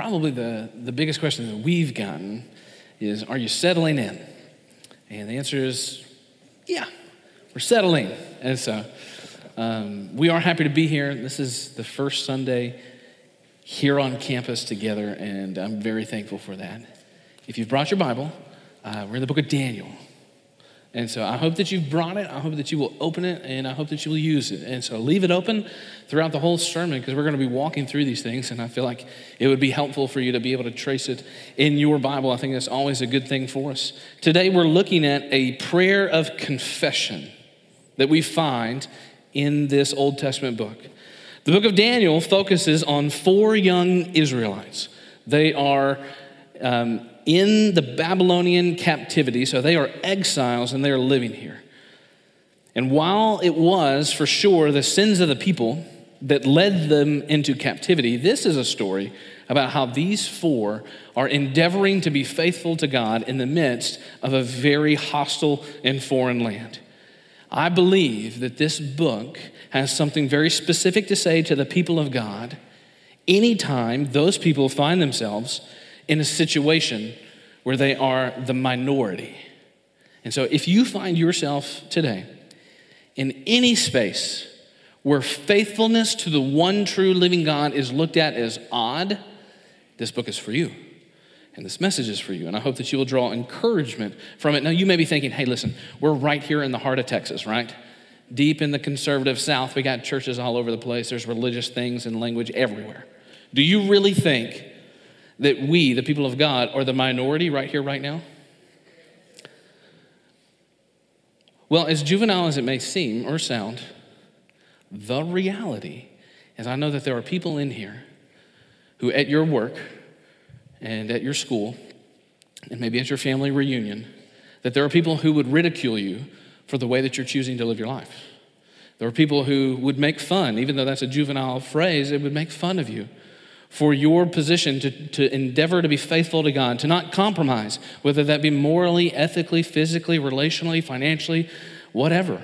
Probably the, the biggest question that we've gotten is Are you settling in? And the answer is Yeah, we're settling. And so um, we are happy to be here. This is the first Sunday here on campus together, and I'm very thankful for that. If you've brought your Bible, uh, we're in the book of Daniel. And so I hope that you've brought it. I hope that you will open it and I hope that you will use it. And so leave it open throughout the whole sermon because we're going to be walking through these things. And I feel like it would be helpful for you to be able to trace it in your Bible. I think that's always a good thing for us. Today we're looking at a prayer of confession that we find in this Old Testament book. The book of Daniel focuses on four young Israelites. They are um, in the Babylonian captivity, so they are exiles and they are living here. And while it was for sure the sins of the people that led them into captivity, this is a story about how these four are endeavoring to be faithful to God in the midst of a very hostile and foreign land. I believe that this book has something very specific to say to the people of God anytime those people find themselves in a situation where they are the minority. And so, if you find yourself today in any space where faithfulness to the one true living God is looked at as odd, this book is for you. And this message is for you. And I hope that you will draw encouragement from it. Now, you may be thinking, hey, listen, we're right here in the heart of Texas, right? Deep in the conservative South, we got churches all over the place. There's religious things and language everywhere. Do you really think that we, the people of God, are the minority right here, right now? Well, as juvenile as it may seem or sound, the reality is I know that there are people in here who, at your work and at your school, and maybe at your family reunion, that there are people who would ridicule you for the way that you're choosing to live your life. There are people who would make fun, even though that's a juvenile phrase, it would make fun of you for your position to, to endeavor to be faithful to God, to not compromise, whether that be morally, ethically, physically, relationally, financially, whatever.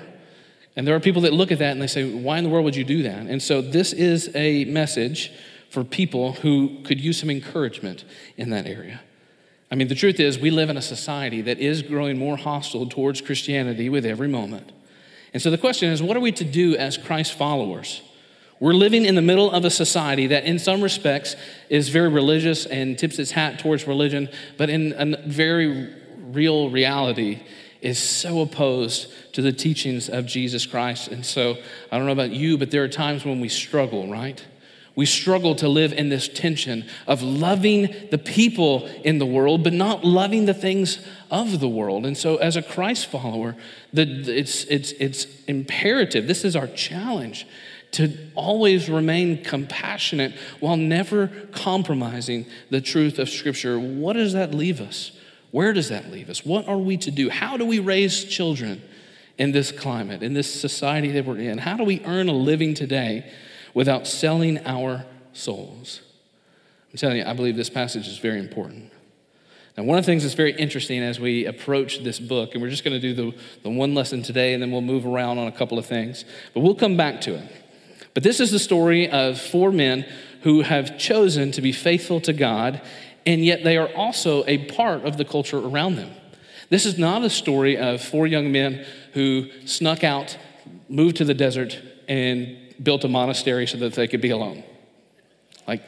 And there are people that look at that and they say, Why in the world would you do that? And so this is a message for people who could use some encouragement in that area. I mean, the truth is, we live in a society that is growing more hostile towards Christianity with every moment. And so the question is, what are we to do as Christ followers? We're living in the middle of a society that, in some respects, is very religious and tips its hat towards religion, but in a very real reality, is so opposed to the teachings of Jesus Christ. And so, I don't know about you, but there are times when we struggle, right? We struggle to live in this tension of loving the people in the world, but not loving the things of the world. And so, as a Christ follower, the, it's, it's, it's imperative. This is our challenge to always remain compassionate while never compromising the truth of Scripture. What does that leave us? Where does that leave us? What are we to do? How do we raise children in this climate, in this society that we're in? How do we earn a living today without selling our souls? I'm telling you, I believe this passage is very important. Now, one of the things that's very interesting as we approach this book, and we're just going to do the, the one lesson today, and then we'll move around on a couple of things, but we'll come back to it. But this is the story of four men who have chosen to be faithful to God, and yet they are also a part of the culture around them. This is not a story of four young men who snuck out, moved to the desert, and built a monastery so that they could be alone. Like,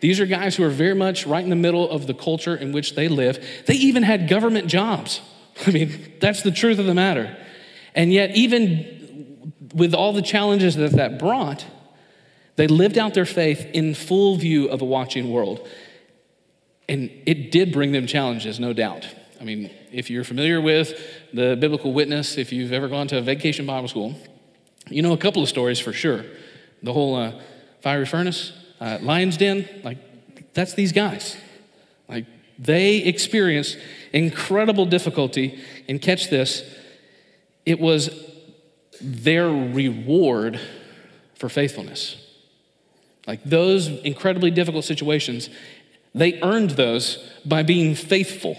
these are guys who are very much right in the middle of the culture in which they live. They even had government jobs. I mean, that's the truth of the matter. And yet, even with all the challenges that that brought, they lived out their faith in full view of a watching world. And it did bring them challenges, no doubt. I mean, if you're familiar with the biblical witness, if you've ever gone to a vacation Bible school, you know a couple of stories for sure. The whole uh, fiery furnace, uh, lion's den, like, that's these guys. Like, they experienced incredible difficulty, and catch this, it was their reward for faithfulness. Like those incredibly difficult situations, they earned those by being faithful.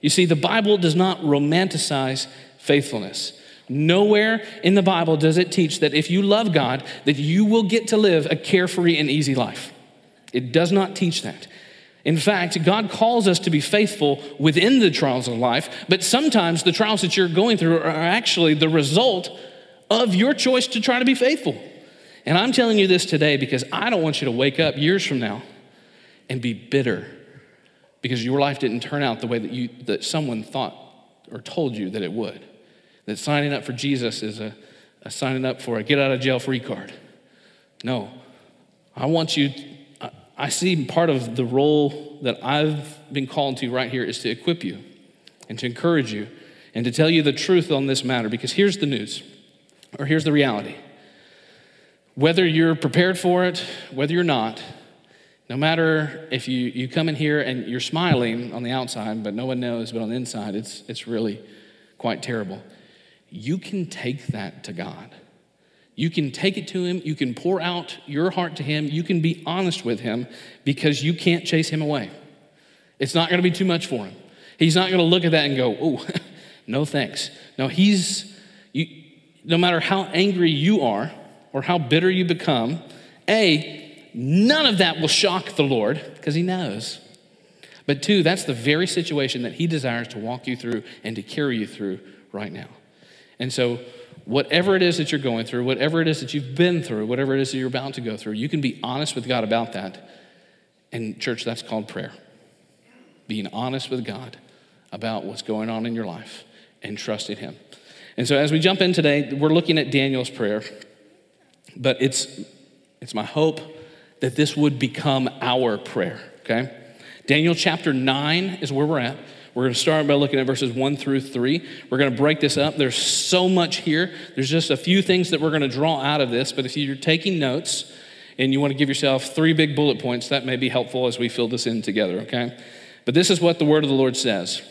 You see, the Bible does not romanticize faithfulness. Nowhere in the Bible does it teach that if you love God, that you will get to live a carefree and easy life. It does not teach that. In fact, God calls us to be faithful within the trials of life, but sometimes the trials that you're going through are actually the result of your choice to try to be faithful. And I'm telling you this today because I don't want you to wake up years from now and be bitter because your life didn't turn out the way that, you, that someone thought or told you that it would. That signing up for Jesus is a, a signing up for a get out of jail free card. No. I want you, I, I see part of the role that I've been called to right here is to equip you and to encourage you and to tell you the truth on this matter because here's the news, or here's the reality. Whether you're prepared for it, whether you're not, no matter if you, you come in here and you're smiling on the outside, but no one knows, but on the inside, it's, it's really quite terrible. You can take that to God. You can take it to Him. You can pour out your heart to Him. You can be honest with Him because you can't chase Him away. It's not going to be too much for Him. He's not going to look at that and go, oh, no thanks. No, He's, you, no matter how angry you are or how bitter you become, A, none of that will shock the Lord because He knows. But two, that's the very situation that He desires to walk you through and to carry you through right now. And so, whatever it is that you're going through, whatever it is that you've been through, whatever it is that you're about to go through, you can be honest with God about that. And, church, that's called prayer. Being honest with God about what's going on in your life and trusting Him. And so, as we jump in today, we're looking at Daniel's prayer, but it's, it's my hope that this would become our prayer, okay? Daniel chapter 9 is where we're at. We're going to start by looking at verses 1 through 3. We're going to break this up. There's so much here. There's just a few things that we're going to draw out of this, but if you're taking notes and you want to give yourself three big bullet points, that may be helpful as we fill this in together, okay? But this is what the word of the Lord says.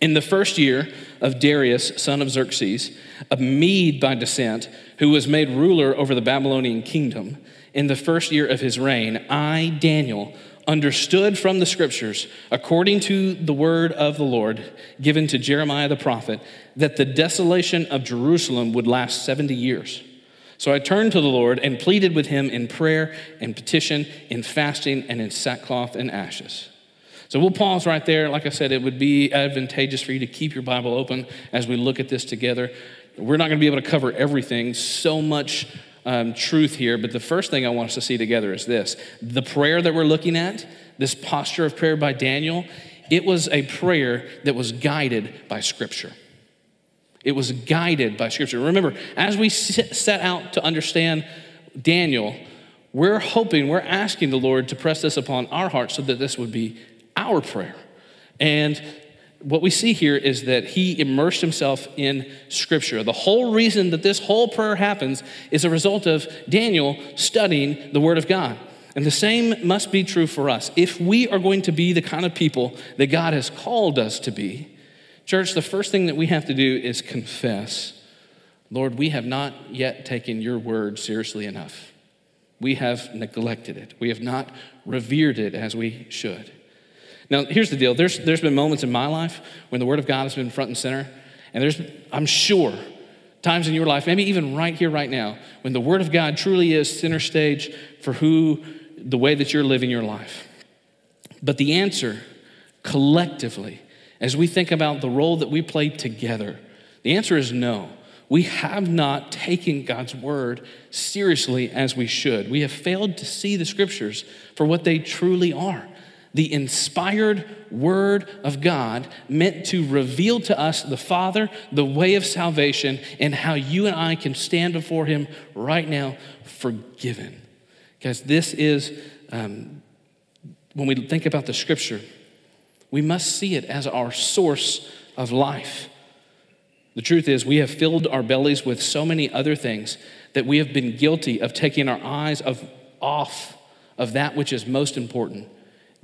In the first year of Darius, son of Xerxes, a Mede by descent, who was made ruler over the Babylonian kingdom, in the first year of his reign, I, Daniel, understood from the scriptures, according to the word of the Lord given to Jeremiah the prophet, that the desolation of Jerusalem would last 70 years. So I turned to the Lord and pleaded with him in prayer and petition, in fasting, and in sackcloth and ashes. So we'll pause right there. Like I said, it would be advantageous for you to keep your Bible open as we look at this together. We're not going to be able to cover everything. So much um, truth here, but the first thing I want us to see together is this the prayer that we're looking at, this posture of prayer by Daniel, it was a prayer that was guided by Scripture. It was guided by Scripture. Remember, as we set out to understand Daniel, we're hoping, we're asking the Lord to press this upon our hearts so that this would be our prayer. And what we see here is that he immersed himself in Scripture. The whole reason that this whole prayer happens is a result of Daniel studying the Word of God. And the same must be true for us. If we are going to be the kind of people that God has called us to be, church, the first thing that we have to do is confess Lord, we have not yet taken your word seriously enough. We have neglected it, we have not revered it as we should. Now, here's the deal there's, there's been moments in my life when the Word of God has been front and center, and there's, I'm sure, times in your life, maybe even right here, right now, when the Word of God truly is center stage for who, the way that you're living your life. But the answer, collectively, as we think about the role that we play together, the answer is no. We have not taken God's word seriously as we should. We have failed to see the scriptures for what they truly are the inspired Word of God meant to reveal to us the Father, the way of salvation, and how you and I can stand before Him right now forgiven. Because this is, um, when we think about the Scripture, we must see it as our source of life. The truth is, we have filled our bellies with so many other things that we have been guilty of taking our eyes of, off of that which is most important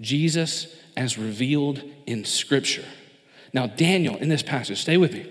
Jesus as revealed in Scripture. Now, Daniel, in this passage, stay with me.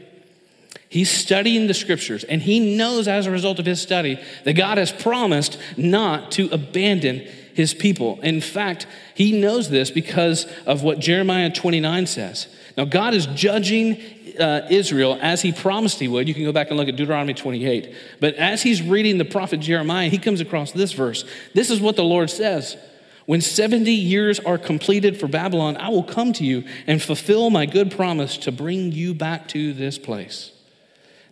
He's studying the scriptures, and he knows as a result of his study that God has promised not to abandon his people. In fact, he knows this because of what Jeremiah 29 says. Now, God is judging uh, Israel as he promised he would. You can go back and look at Deuteronomy 28. But as he's reading the prophet Jeremiah, he comes across this verse. This is what the Lord says When 70 years are completed for Babylon, I will come to you and fulfill my good promise to bring you back to this place.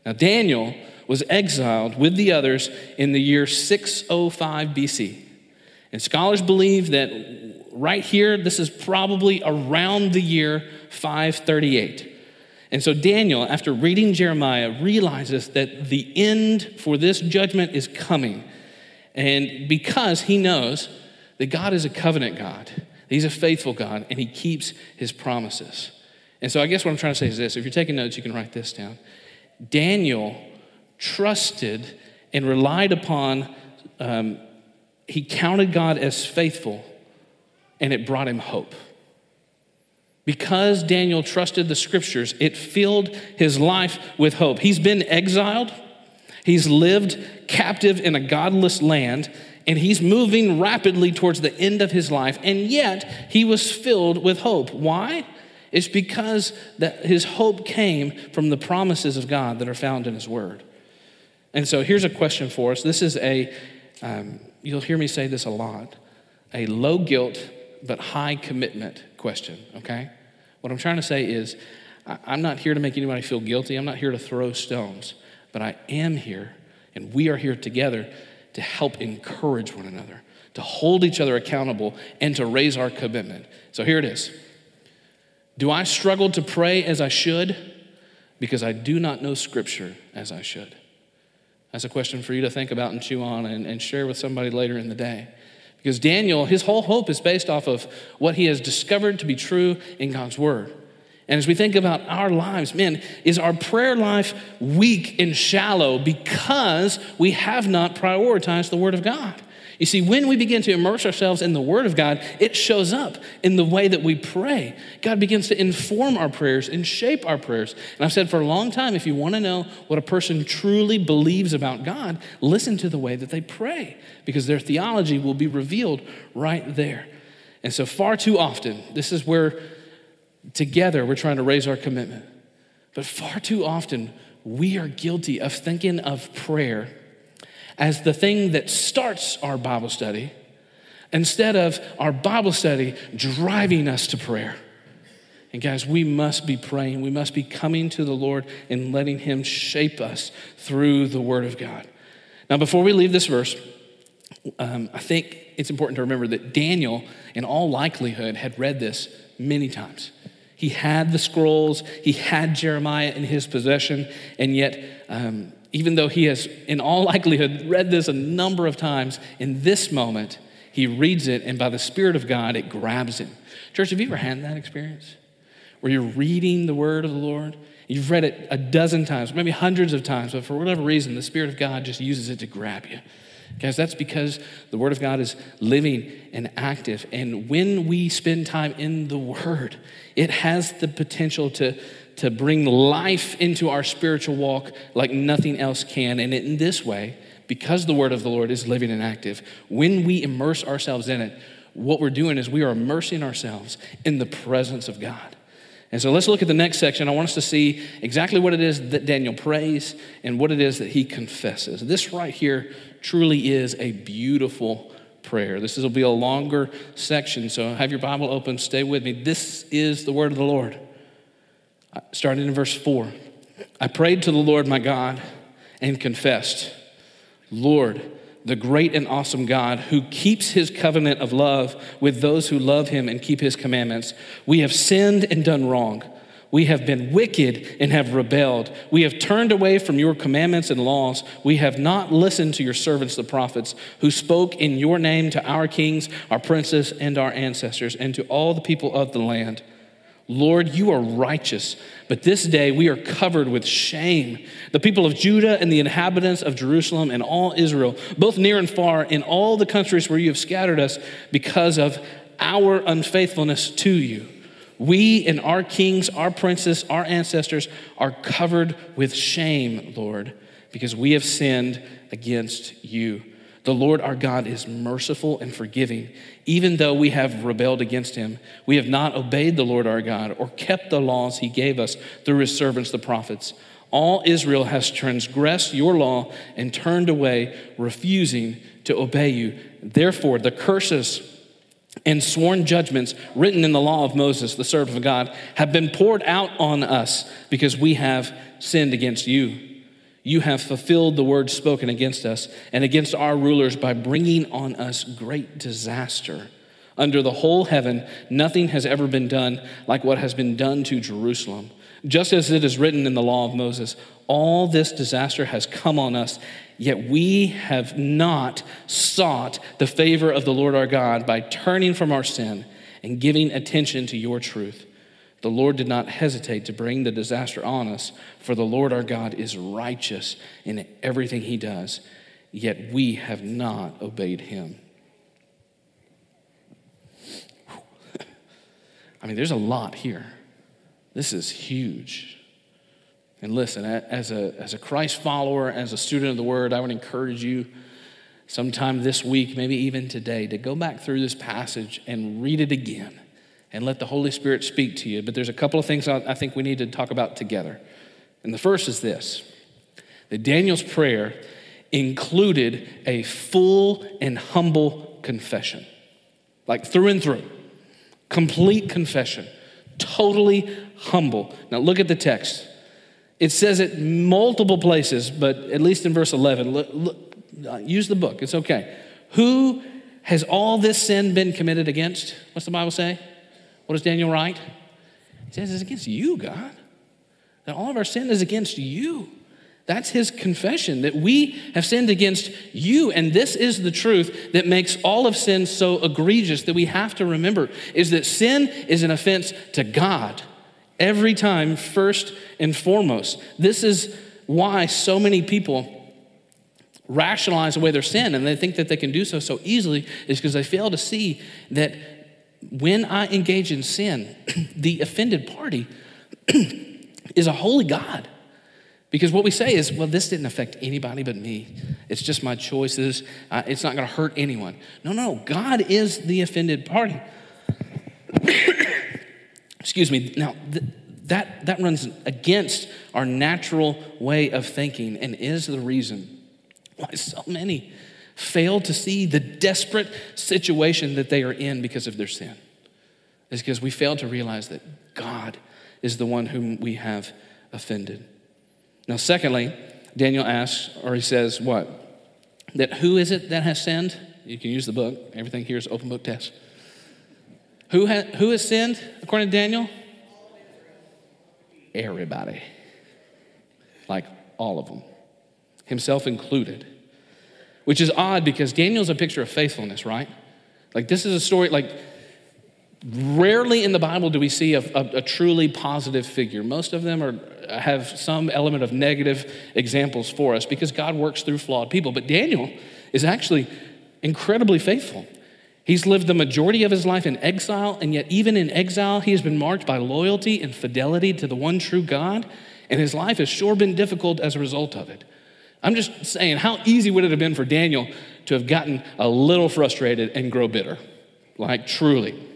Now, Daniel was exiled with the others in the year 605 BC. And scholars believe that right here, this is probably around the year 538. And so Daniel, after reading Jeremiah, realizes that the end for this judgment is coming. And because he knows that God is a covenant God, He's a faithful God, and He keeps His promises. And so I guess what I'm trying to say is this if you're taking notes, you can write this down. Daniel trusted and relied upon, um, he counted God as faithful, and it brought him hope. Because Daniel trusted the scriptures, it filled his life with hope. He's been exiled, he's lived captive in a godless land, and he's moving rapidly towards the end of his life, and yet he was filled with hope. Why? It's because that his hope came from the promises of God that are found in his word. And so here's a question for us. This is a, um, you'll hear me say this a lot, a low guilt but high commitment question, okay? What I'm trying to say is, I'm not here to make anybody feel guilty. I'm not here to throw stones, but I am here, and we are here together to help encourage one another, to hold each other accountable, and to raise our commitment. So here it is Do I struggle to pray as I should? Because I do not know Scripture as I should. That's a question for you to think about and chew on and, and share with somebody later in the day. Because Daniel, his whole hope is based off of what he has discovered to be true in God's word. And as we think about our lives, man, is our prayer life weak and shallow because we have not prioritized the word of God? You see, when we begin to immerse ourselves in the Word of God, it shows up in the way that we pray. God begins to inform our prayers and shape our prayers. And I've said for a long time if you want to know what a person truly believes about God, listen to the way that they pray, because their theology will be revealed right there. And so, far too often, this is where together we're trying to raise our commitment. But far too often, we are guilty of thinking of prayer as the thing that starts our Bible study instead of our Bible study driving us to prayer. And guys, we must be praying. We must be coming to the Lord and letting Him shape us through the Word of God. Now, before we leave this verse, um, I think it's important to remember that Daniel, in all likelihood, had read this many times. He had the scrolls, he had Jeremiah in his possession, and yet um, even though he has, in all likelihood, read this a number of times, in this moment, he reads it, and by the Spirit of God, it grabs him. Church, have you ever had that experience? Where you're reading the Word of the Lord? You've read it a dozen times, maybe hundreds of times, but for whatever reason, the Spirit of God just uses it to grab you. Guys, that's because the Word of God is living and active. And when we spend time in the Word, it has the potential to to bring life into our spiritual walk like nothing else can. And in this way, because the word of the Lord is living and active, when we immerse ourselves in it, what we're doing is we are immersing ourselves in the presence of God. And so let's look at the next section. I want us to see exactly what it is that Daniel prays and what it is that he confesses. This right here truly is a beautiful prayer. This will be a longer section, so have your Bible open, stay with me. This is the word of the Lord uh, starting in verse 4. I prayed to the Lord my God and confessed, Lord, the great and awesome God who keeps his covenant of love with those who love him and keep his commandments. We have sinned and done wrong. We have been wicked and have rebelled. We have turned away from your commandments and laws. We have not listened to your servants, the prophets, who spoke in your name to our kings, our princes, and our ancestors, and to all the people of the land. Lord, you are righteous, but this day we are covered with shame. The people of Judah and the inhabitants of Jerusalem and all Israel, both near and far, in all the countries where you have scattered us because of our unfaithfulness to you. We and our kings, our princes, our ancestors are covered with shame, Lord, because we have sinned against you. The Lord our God is merciful and forgiving. Even though we have rebelled against him, we have not obeyed the Lord our God or kept the laws he gave us through his servants, the prophets. All Israel has transgressed your law and turned away, refusing to obey you. Therefore, the curses and sworn judgments written in the law of Moses, the servant of God, have been poured out on us because we have sinned against you. You have fulfilled the word spoken against us and against our rulers by bringing on us great disaster. Under the whole heaven, nothing has ever been done like what has been done to Jerusalem. Just as it is written in the law of Moses, all this disaster has come on us, yet we have not sought the favor of the Lord our God by turning from our sin and giving attention to your truth. The Lord did not hesitate to bring the disaster on us, for the Lord our God is righteous in everything he does, yet we have not obeyed him. I mean, there's a lot here. This is huge. And listen, as a, as a Christ follower, as a student of the Word, I would encourage you sometime this week, maybe even today, to go back through this passage and read it again and let the Holy Spirit speak to you. But there's a couple of things I think we need to talk about together. And the first is this that Daniel's prayer included a full and humble confession, like through and through, complete confession totally humble. Now look at the text. It says it multiple places, but at least in verse 11, look, look, uh, use the book, it's okay. Who has all this sin been committed against? What's the Bible say? What does Daniel write? He says it's against you, God. That all of our sin is against you. That's his confession that we have sinned against you. And this is the truth that makes all of sin so egregious that we have to remember is that sin is an offense to God every time, first and foremost. This is why so many people rationalize away their sin and they think that they can do so so easily is because they fail to see that when I engage in sin, the offended party is a holy God. Because what we say is, well, this didn't affect anybody but me. It's just my choices. Uh, it's not going to hurt anyone. No, no, God is the offended party. Excuse me. Now, th- that, that runs against our natural way of thinking and is the reason why so many fail to see the desperate situation that they are in because of their sin. Is because we fail to realize that God is the one whom we have offended. Now, secondly, Daniel asks, or he says, what? That who is it that has sinned? You can use the book. Everything here is open book test. Who, ha- who has sinned, according to Daniel? Everybody. Like all of them, himself included. Which is odd because Daniel's a picture of faithfulness, right? Like, this is a story, like, rarely in the Bible do we see a, a, a truly positive figure. Most of them are have some element of negative examples for us because God works through flawed people. But Daniel is actually incredibly faithful. He's lived the majority of his life in exile, and yet, even in exile, he has been marked by loyalty and fidelity to the one true God, and his life has sure been difficult as a result of it. I'm just saying, how easy would it have been for Daniel to have gotten a little frustrated and grow bitter? Like, truly.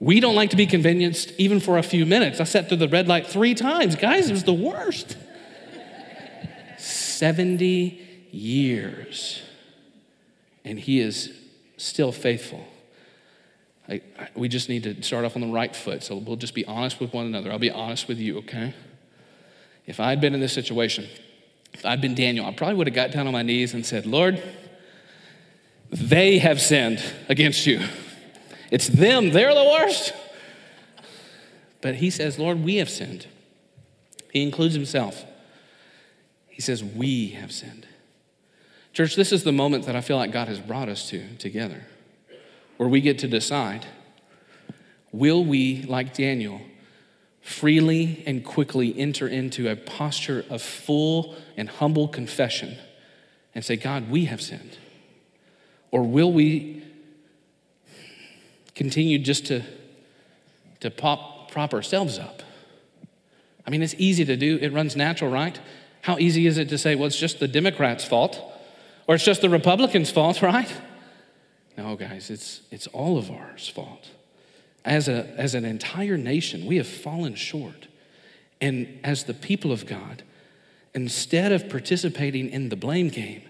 We don't like to be convenienced even for a few minutes. I sat through the red light three times. Guys, it was the worst. 70 years. And he is still faithful. I, I, we just need to start off on the right foot. So we'll just be honest with one another. I'll be honest with you, okay? If I'd been in this situation, if I'd been Daniel, I probably would have got down on my knees and said, Lord, they have sinned against you. It's them, they're the worst. But he says, Lord, we have sinned. He includes himself. He says, We have sinned. Church, this is the moment that I feel like God has brought us to together, where we get to decide will we, like Daniel, freely and quickly enter into a posture of full and humble confession and say, God, we have sinned? Or will we continue just to, to pop, prop ourselves up. I mean, it's easy to do, it runs natural, right? How easy is it to say, well, it's just the Democrats' fault, or it's just the Republicans' fault, right? No, guys, it's, it's all of ours fault. As, a, as an entire nation, we have fallen short. And as the people of God, instead of participating in the blame game,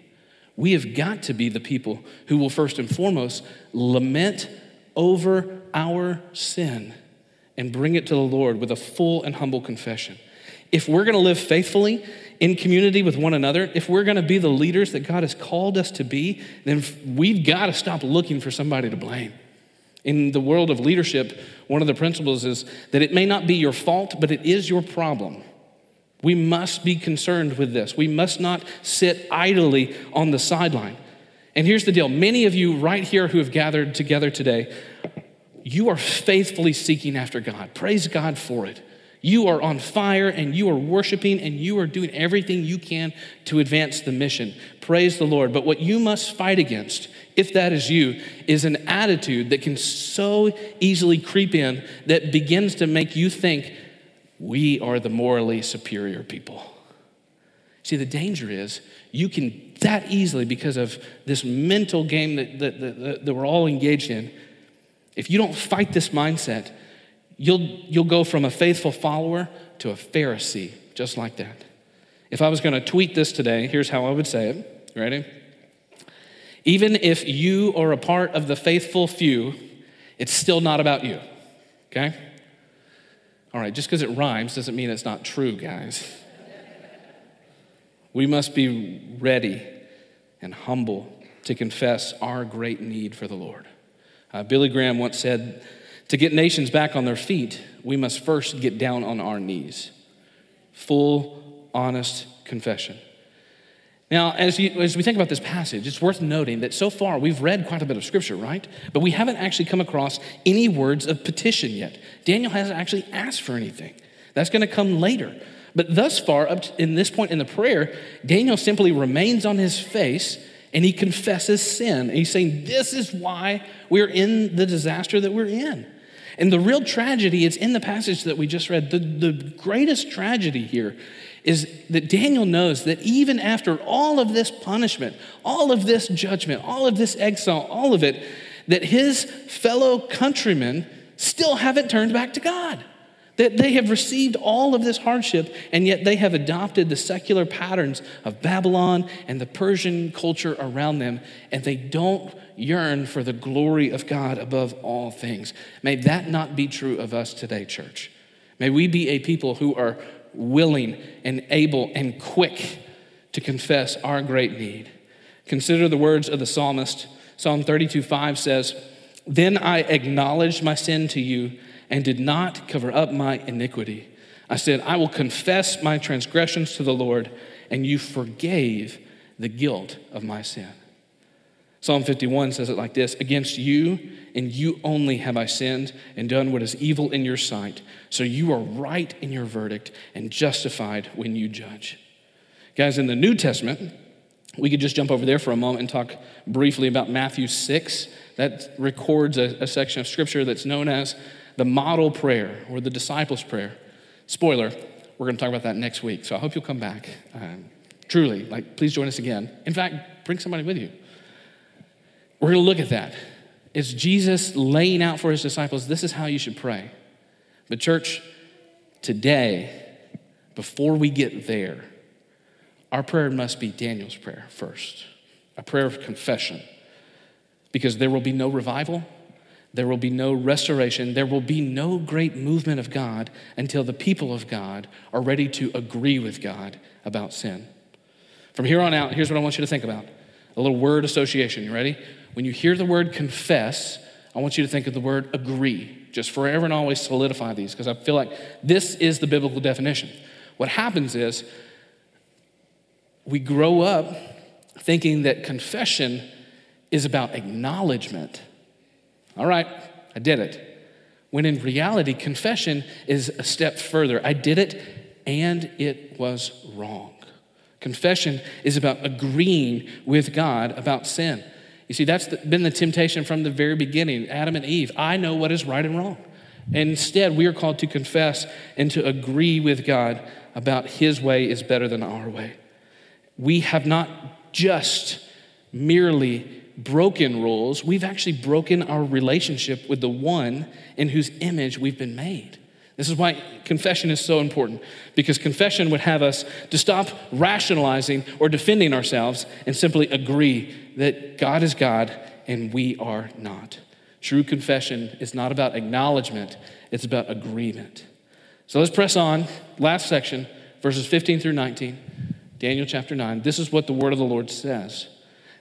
we have got to be the people who will first and foremost lament over our sin and bring it to the Lord with a full and humble confession. If we're going to live faithfully in community with one another, if we're going to be the leaders that God has called us to be, then we've got to stop looking for somebody to blame. In the world of leadership, one of the principles is that it may not be your fault, but it is your problem. We must be concerned with this. We must not sit idly on the sideline. And here's the deal many of you right here who have gathered together today, you are faithfully seeking after God. Praise God for it. You are on fire and you are worshiping and you are doing everything you can to advance the mission. Praise the Lord. But what you must fight against, if that is you, is an attitude that can so easily creep in that begins to make you think we are the morally superior people. See, the danger is you can that easily, because of this mental game that, that, that, that we're all engaged in, if you don't fight this mindset, you'll, you'll go from a faithful follower to a Pharisee, just like that. If I was going to tweet this today, here's how I would say it. Ready? Even if you are a part of the faithful few, it's still not about you. Okay? All right, just because it rhymes doesn't mean it's not true, guys. We must be ready and humble to confess our great need for the Lord. Uh, Billy Graham once said, To get nations back on their feet, we must first get down on our knees. Full, honest confession. Now, as, you, as, we think about this passage, it's worth noting that so far we've read quite a bit of scripture, right? But we haven't actually come across any words of petition yet. Daniel hasn't actually asked for anything. That's going to come later. But thus far, up to, in this point in the prayer, Daniel simply remains on his face and he confesses sin. And he's saying, This is why we're in the disaster that we're in. And the real tragedy is in the passage that we just read. The, the greatest tragedy here is that Daniel knows that even after all of this punishment, all of this judgment, all of this exile, all of it, that his fellow countrymen still haven't turned back to God. That they have received all of this hardship, and yet they have adopted the secular patterns of Babylon and the Persian culture around them, and they don't yearn for the glory of God above all things. May that not be true of us today, church. May we be a people who are willing and able and quick to confess our great need. Consider the words of the psalmist. Psalm 32 5 says, Then I acknowledged my sin to you and did not cover up my iniquity. I said, I will confess my transgressions to the Lord, and you forgave the guilt of my sin. Psalm 51 says it like this Against you and you only have I sinned and done what is evil in your sight. So you are right in your verdict and justified when you judge. Guys, in the New Testament, we could just jump over there for a moment and talk briefly about Matthew 6. That records a, a section of scripture that's known as the model prayer or the disciples' prayer. Spoiler, we're going to talk about that next week, so I hope you'll come back. Um, truly, like, please join us again. In fact, bring somebody with you. We're going to look at that. It's Jesus laying out for his disciples this is how you should pray. But, church, today, before we get there, our prayer must be Daniel's prayer first a prayer of confession. Because there will be no revival there will be no restoration. There will be no great movement of God until the people of God are ready to agree with God about sin. From here on out, here's what I want you to think about a little word association. You ready? When you hear the word confess, I want you to think of the word agree. Just forever and always solidify these because I feel like this is the biblical definition. What happens is we grow up thinking that confession is about acknowledgement all right, I did it. When in reality, confession is a step further. I did it and it was wrong. Confession is about agreeing with God about sin. You see, that's been the temptation from the very beginning Adam and Eve. I know what is right and wrong. And instead, we are called to confess and to agree with God about His way is better than our way. We have not just merely broken rules, we've actually broken our relationship with the one in whose image we've been made. This is why confession is so important, because confession would have us to stop rationalizing or defending ourselves and simply agree that God is God and we are not. True confession is not about acknowledgement, it's about agreement. So let's press on. Last section, verses 15 through 19, Daniel chapter 9. This is what the word of the Lord says.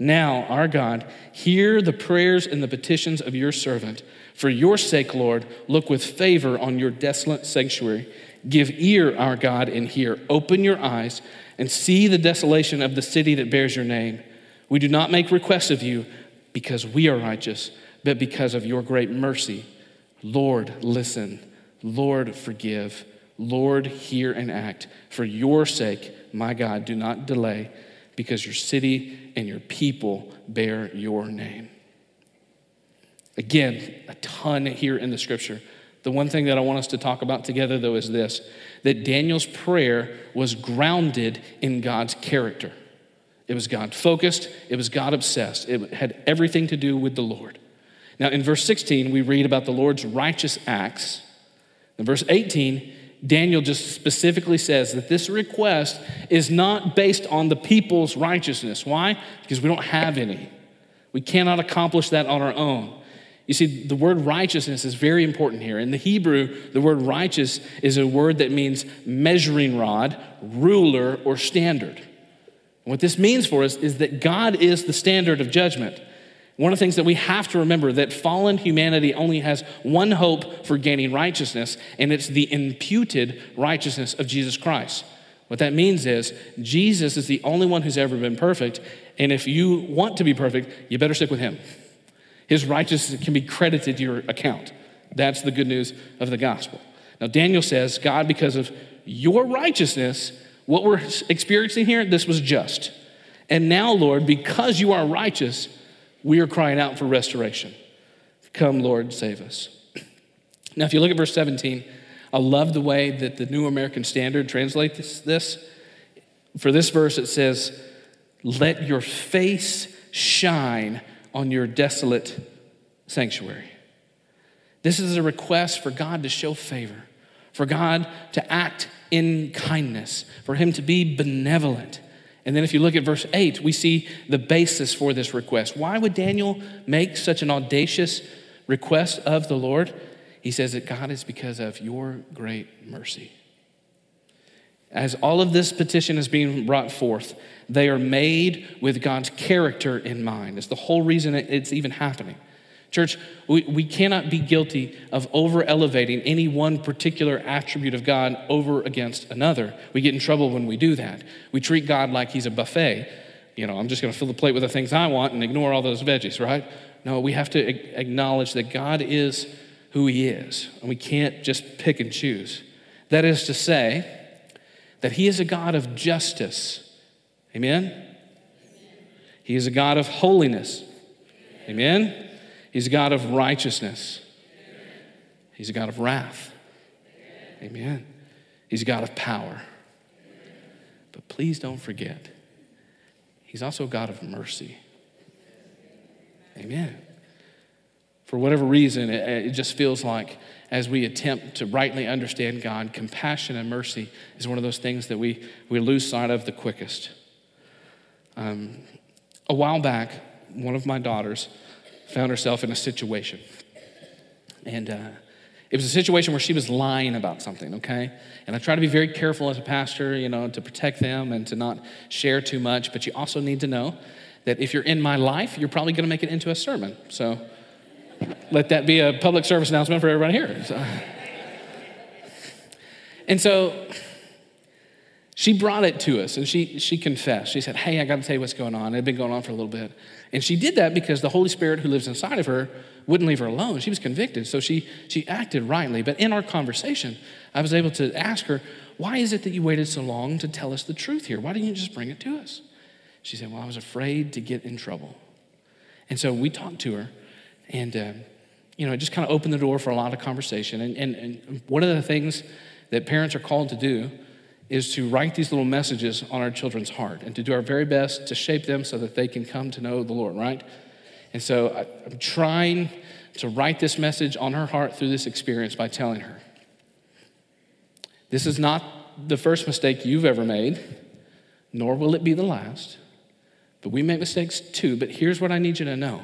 Now, our God, hear the prayers and the petitions of your servant. For your sake, Lord, look with favor on your desolate sanctuary. Give ear, our God, and hear. Open your eyes and see the desolation of the city that bears your name. We do not make requests of you because we are righteous, but because of your great mercy. Lord, listen. Lord, forgive. Lord, hear and act. For your sake, my God, do not delay, because your city and your people bear your name. Again, a ton here in the scripture. The one thing that I want us to talk about together, though, is this that Daniel's prayer was grounded in God's character. It was God focused, it was God obsessed, it had everything to do with the Lord. Now, in verse 16, we read about the Lord's righteous acts. In verse 18, Daniel just specifically says that this request is not based on the people's righteousness. Why? Because we don't have any. We cannot accomplish that on our own. You see, the word righteousness is very important here. In the Hebrew, the word righteous is a word that means measuring rod, ruler, or standard. And what this means for us is that God is the standard of judgment. One of the things that we have to remember that fallen humanity only has one hope for gaining righteousness, and it's the imputed righteousness of Jesus Christ. What that means is Jesus is the only one who's ever been perfect, and if you want to be perfect, you better stick with him. His righteousness can be credited to your account. That's the good news of the gospel. Now, Daniel says, God, because of your righteousness, what we're experiencing here, this was just. And now, Lord, because you are righteous, we are crying out for restoration. Come, Lord, save us. Now, if you look at verse 17, I love the way that the New American Standard translates this. For this verse, it says, Let your face shine on your desolate sanctuary. This is a request for God to show favor, for God to act in kindness, for Him to be benevolent. And then if you look at verse 8, we see the basis for this request. Why would Daniel make such an audacious request of the Lord? He says that God is because of your great mercy. As all of this petition is being brought forth, they are made with God's character in mind. It's the whole reason it's even happening. Church, we, we cannot be guilty of over elevating any one particular attribute of God over against another. We get in trouble when we do that. We treat God like he's a buffet. You know, I'm just going to fill the plate with the things I want and ignore all those veggies, right? No, we have to acknowledge that God is who he is, and we can't just pick and choose. That is to say, that He is a God of justice. Amen? He is a God of holiness. Amen? He's a God of righteousness. He's a God of wrath. Amen. He's a God of power. But please don't forget, He's also a God of mercy. Amen. For whatever reason, it, it just feels like as we attempt to rightly understand God, compassion and mercy is one of those things that we, we lose sight of the quickest. Um, a while back, one of my daughters found herself in a situation. And uh, it was a situation where she was lying about something, okay? And I try to be very careful as a pastor, you know, to protect them and to not share too much. But you also need to know that if you're in my life, you're probably going to make it into a sermon. So let that be a public service announcement for everyone here. So. And so she brought it to us and she, she confessed. She said, Hey, I got to tell you what's going on. It had been going on for a little bit. And she did that because the Holy Spirit who lives inside of her wouldn't leave her alone. She was convicted. So she, she acted rightly. But in our conversation, I was able to ask her, Why is it that you waited so long to tell us the truth here? Why didn't you just bring it to us? She said, Well, I was afraid to get in trouble. And so we talked to her and, uh, you know, it just kind of opened the door for a lot of conversation. And, and, and one of the things that parents are called to do is to write these little messages on our children's heart and to do our very best to shape them so that they can come to know the Lord, right? And so I, I'm trying to write this message on her heart through this experience by telling her this is not the first mistake you've ever made, nor will it be the last. But we make mistakes too. But here's what I need you to know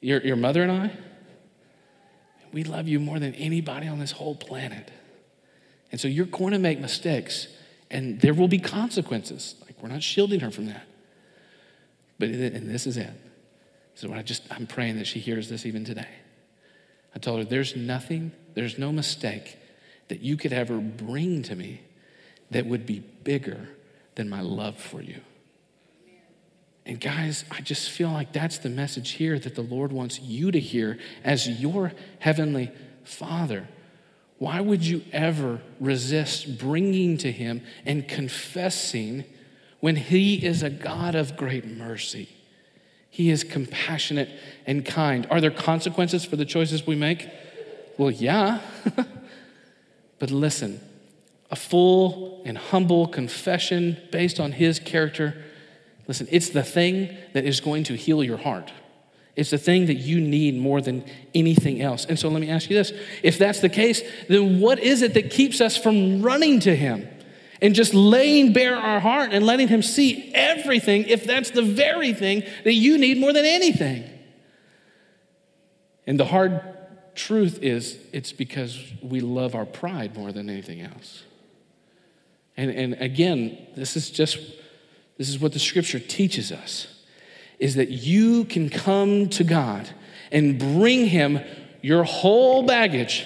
your, your mother and I, we love you more than anybody on this whole planet. And so you're going to make mistakes, and there will be consequences. Like, we're not shielding her from that. But, and this is it. So I just, I'm praying that she hears this even today. I told her, there's nothing, there's no mistake that you could ever bring to me that would be bigger than my love for you. And guys, I just feel like that's the message here that the Lord wants you to hear as your heavenly Father. Why would you ever resist bringing to Him and confessing when He is a God of great mercy? He is compassionate and kind. Are there consequences for the choices we make? Well, yeah. but listen, a full and humble confession based on His character, listen, it's the thing that is going to heal your heart. It's the thing that you need more than anything else. And so let me ask you this if that's the case, then what is it that keeps us from running to Him and just laying bare our heart and letting Him see everything if that's the very thing that you need more than anything? And the hard truth is it's because we love our pride more than anything else. And, and again, this is just this is what the scripture teaches us is that you can come to God and bring Him your whole baggage.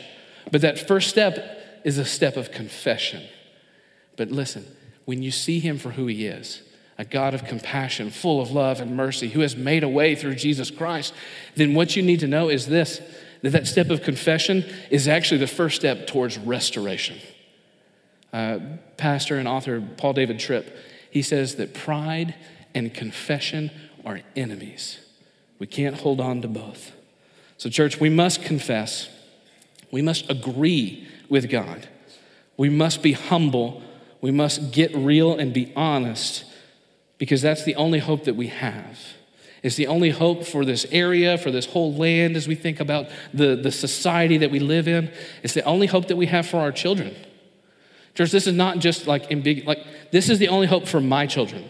But that first step is a step of confession. But listen, when you see Him for who He is, a God of compassion, full of love and mercy, who has made a way through Jesus Christ, then what you need to know is this that that step of confession is actually the first step towards restoration. Uh, pastor and author Paul David Tripp, he says that pride and confession are enemies. We can't hold on to both. So, church, we must confess. We must agree with God. We must be humble. We must get real and be honest because that's the only hope that we have. It's the only hope for this area, for this whole land as we think about the, the society that we live in. It's the only hope that we have for our children. Church, this is not just like in big, like, this is the only hope for my children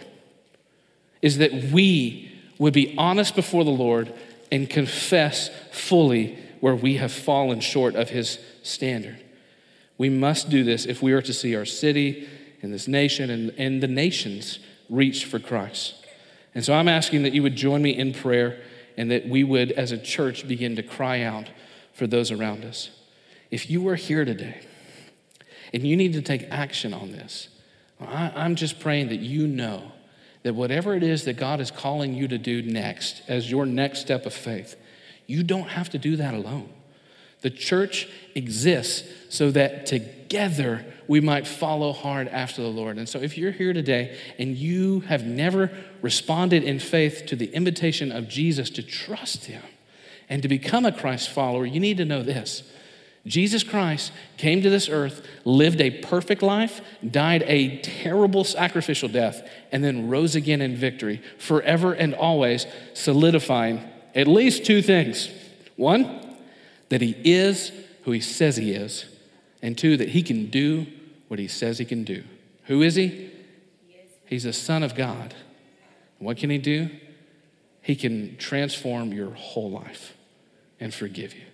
is that we would be honest before the Lord and confess fully where we have fallen short of his standard. We must do this if we are to see our city and this nation and, and the nations reach for Christ. And so I'm asking that you would join me in prayer and that we would, as a church, begin to cry out for those around us. If you are here today and you need to take action on this, I'm just praying that you know that whatever it is that God is calling you to do next, as your next step of faith, you don't have to do that alone. The church exists so that together we might follow hard after the Lord. And so, if you're here today and you have never responded in faith to the invitation of Jesus to trust Him and to become a Christ follower, you need to know this Jesus Christ came to this earth, lived a perfect life, died a terrible sacrificial death, and then rose again in victory, forever and always, solidifying at least two things. One, that he is who he says he is, and two, that he can do what he says he can do. Who is he? He's the Son of God. What can he do? He can transform your whole life and forgive you.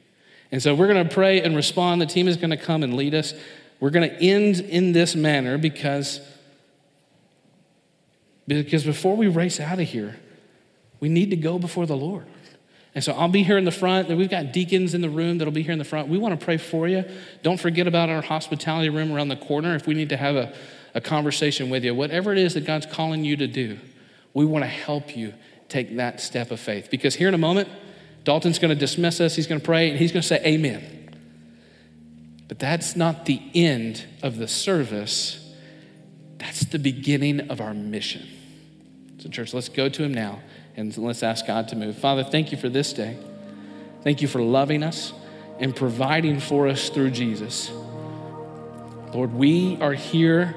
And so we're going to pray and respond. The team is going to come and lead us. We're going to end in this manner because, because before we race out of here, we need to go before the Lord. And so I'll be here in the front. We've got deacons in the room that'll be here in the front. We want to pray for you. Don't forget about our hospitality room around the corner if we need to have a, a conversation with you. Whatever it is that God's calling you to do, we want to help you take that step of faith. Because here in a moment, Dalton's going to dismiss us, he's going to pray, and he's going to say, Amen. But that's not the end of the service, that's the beginning of our mission. So, church, let's go to him now and let's ask God to move. Father, thank you for this day. Thank you for loving us and providing for us through Jesus. Lord, we are here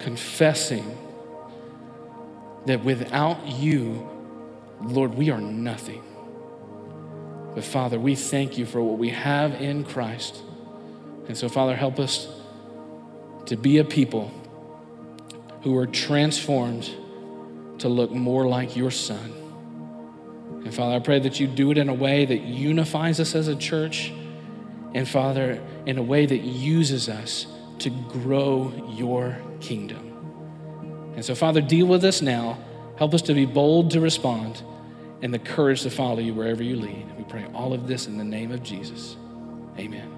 confessing that without you, Lord, we are nothing. But Father, we thank you for what we have in Christ. And so, Father, help us to be a people who are transformed to look more like your Son. And Father, I pray that you do it in a way that unifies us as a church. And Father, in a way that uses us to grow your kingdom. And so, Father, deal with us now. Help us to be bold to respond and the courage to follow you wherever you lead. We pray all of this in the name of Jesus. Amen.